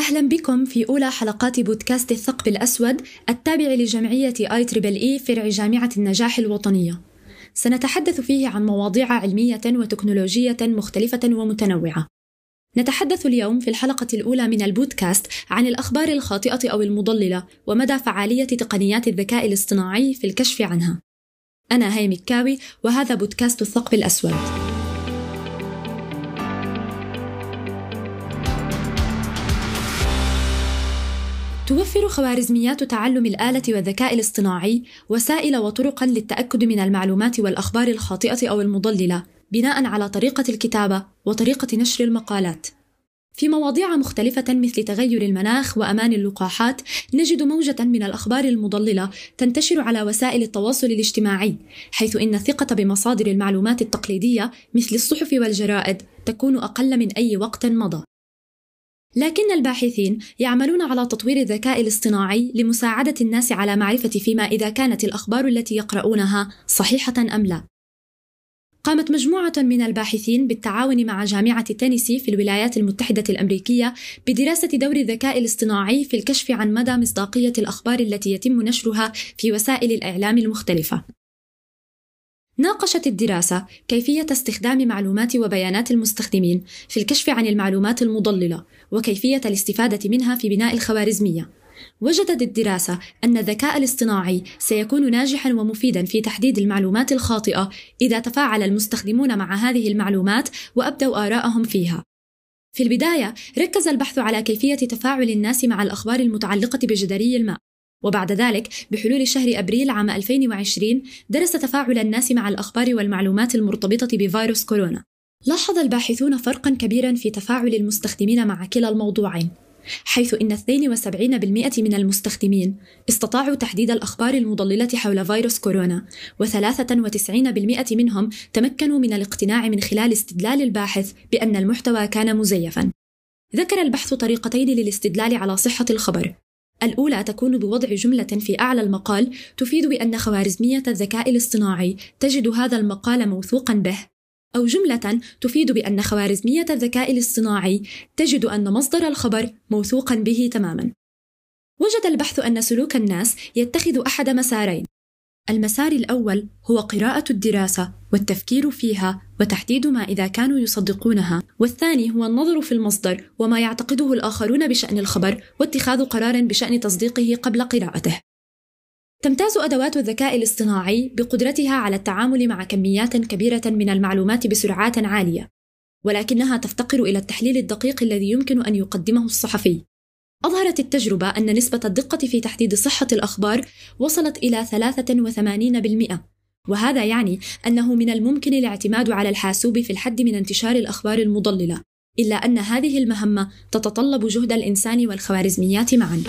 أهلا بكم في أولى حلقات بودكاست الثقب الأسود التابع لجمعية IEEE فرع جامعة النجاح الوطنية. سنتحدث فيه عن مواضيع علمية وتكنولوجية مختلفة ومتنوعة. نتحدث اليوم في الحلقة الأولى من البودكاست عن الأخبار الخاطئة أو المضللة ومدى فعالية تقنيات الذكاء الاصطناعي في الكشف عنها. أنا هاي مكاوي وهذا بودكاست الثقب الأسود. توفر خوارزميات تعلم الآلة والذكاء الاصطناعي وسائل وطرقا للتأكد من المعلومات والأخبار الخاطئة أو المضللة بناء على طريقة الكتابة وطريقة نشر المقالات. في مواضيع مختلفة مثل تغير المناخ وأمان اللقاحات نجد موجة من الأخبار المضللة تنتشر على وسائل التواصل الاجتماعي حيث إن الثقة بمصادر المعلومات التقليدية مثل الصحف والجرائد تكون أقل من أي وقت مضى لكن الباحثين يعملون على تطوير الذكاء الاصطناعي لمساعدة الناس على معرفة فيما إذا كانت الأخبار التي يقرؤونها صحيحة أم لا. قامت مجموعة من الباحثين بالتعاون مع جامعة تينيسي في الولايات المتحدة الأمريكية بدراسة دور الذكاء الاصطناعي في الكشف عن مدى مصداقية الأخبار التي يتم نشرها في وسائل الإعلام المختلفة. ناقشت الدراسة كيفية استخدام معلومات وبيانات المستخدمين في الكشف عن المعلومات المضللة وكيفية الاستفادة منها في بناء الخوارزمية. وجدت الدراسة أن الذكاء الاصطناعي سيكون ناجحا ومفيدا في تحديد المعلومات الخاطئة إذا تفاعل المستخدمون مع هذه المعلومات وأبدوا آراءهم فيها. في البداية ركز البحث على كيفية تفاعل الناس مع الأخبار المتعلقة بجدري الماء وبعد ذلك بحلول شهر أبريل عام 2020 درس تفاعل الناس مع الأخبار والمعلومات المرتبطة بفيروس كورونا. لاحظ الباحثون فرقا كبيرا في تفاعل المستخدمين مع كلا الموضوعين حيث إن 72% من المستخدمين استطاعوا تحديد الأخبار المضللة حول فيروس كورونا و93% منهم تمكنوا من الاقتناع من خلال استدلال الباحث بأن المحتوى كان مزيفا. ذكر البحث طريقتين للاستدلال على صحة الخبر. الأولى تكون بوضع جملة في أعلى المقال تفيد بأن خوارزمية الذكاء الاصطناعي تجد هذا المقال موثوقا به أو جملة تفيد بأن خوارزمية الذكاء الاصطناعي تجد أن مصدر الخبر موثوقا به تماما. وجد البحث أن سلوك الناس يتخذ أحد مسارين. المسار الأول هو قراءة الدراسة والتفكير فيها وتحديد ما إذا كانوا يصدقونها، والثاني هو النظر في المصدر وما يعتقده الآخرون بشأن الخبر واتخاذ قرار بشأن تصديقه قبل قراءته. تمتاز أدوات الذكاء الاصطناعي بقدرتها على التعامل مع كميات كبيرة من المعلومات بسرعات عالية، ولكنها تفتقر إلى التحليل الدقيق الذي يمكن أن يقدمه الصحفي. أظهرت التجربة أن نسبة الدقة في تحديد صحة الأخبار وصلت إلى 83%، وهذا يعني أنه من الممكن الاعتماد على الحاسوب في الحد من انتشار الأخبار المضللة، إلا أن هذه المهمة تتطلب جهد الإنسان والخوارزميات معًا.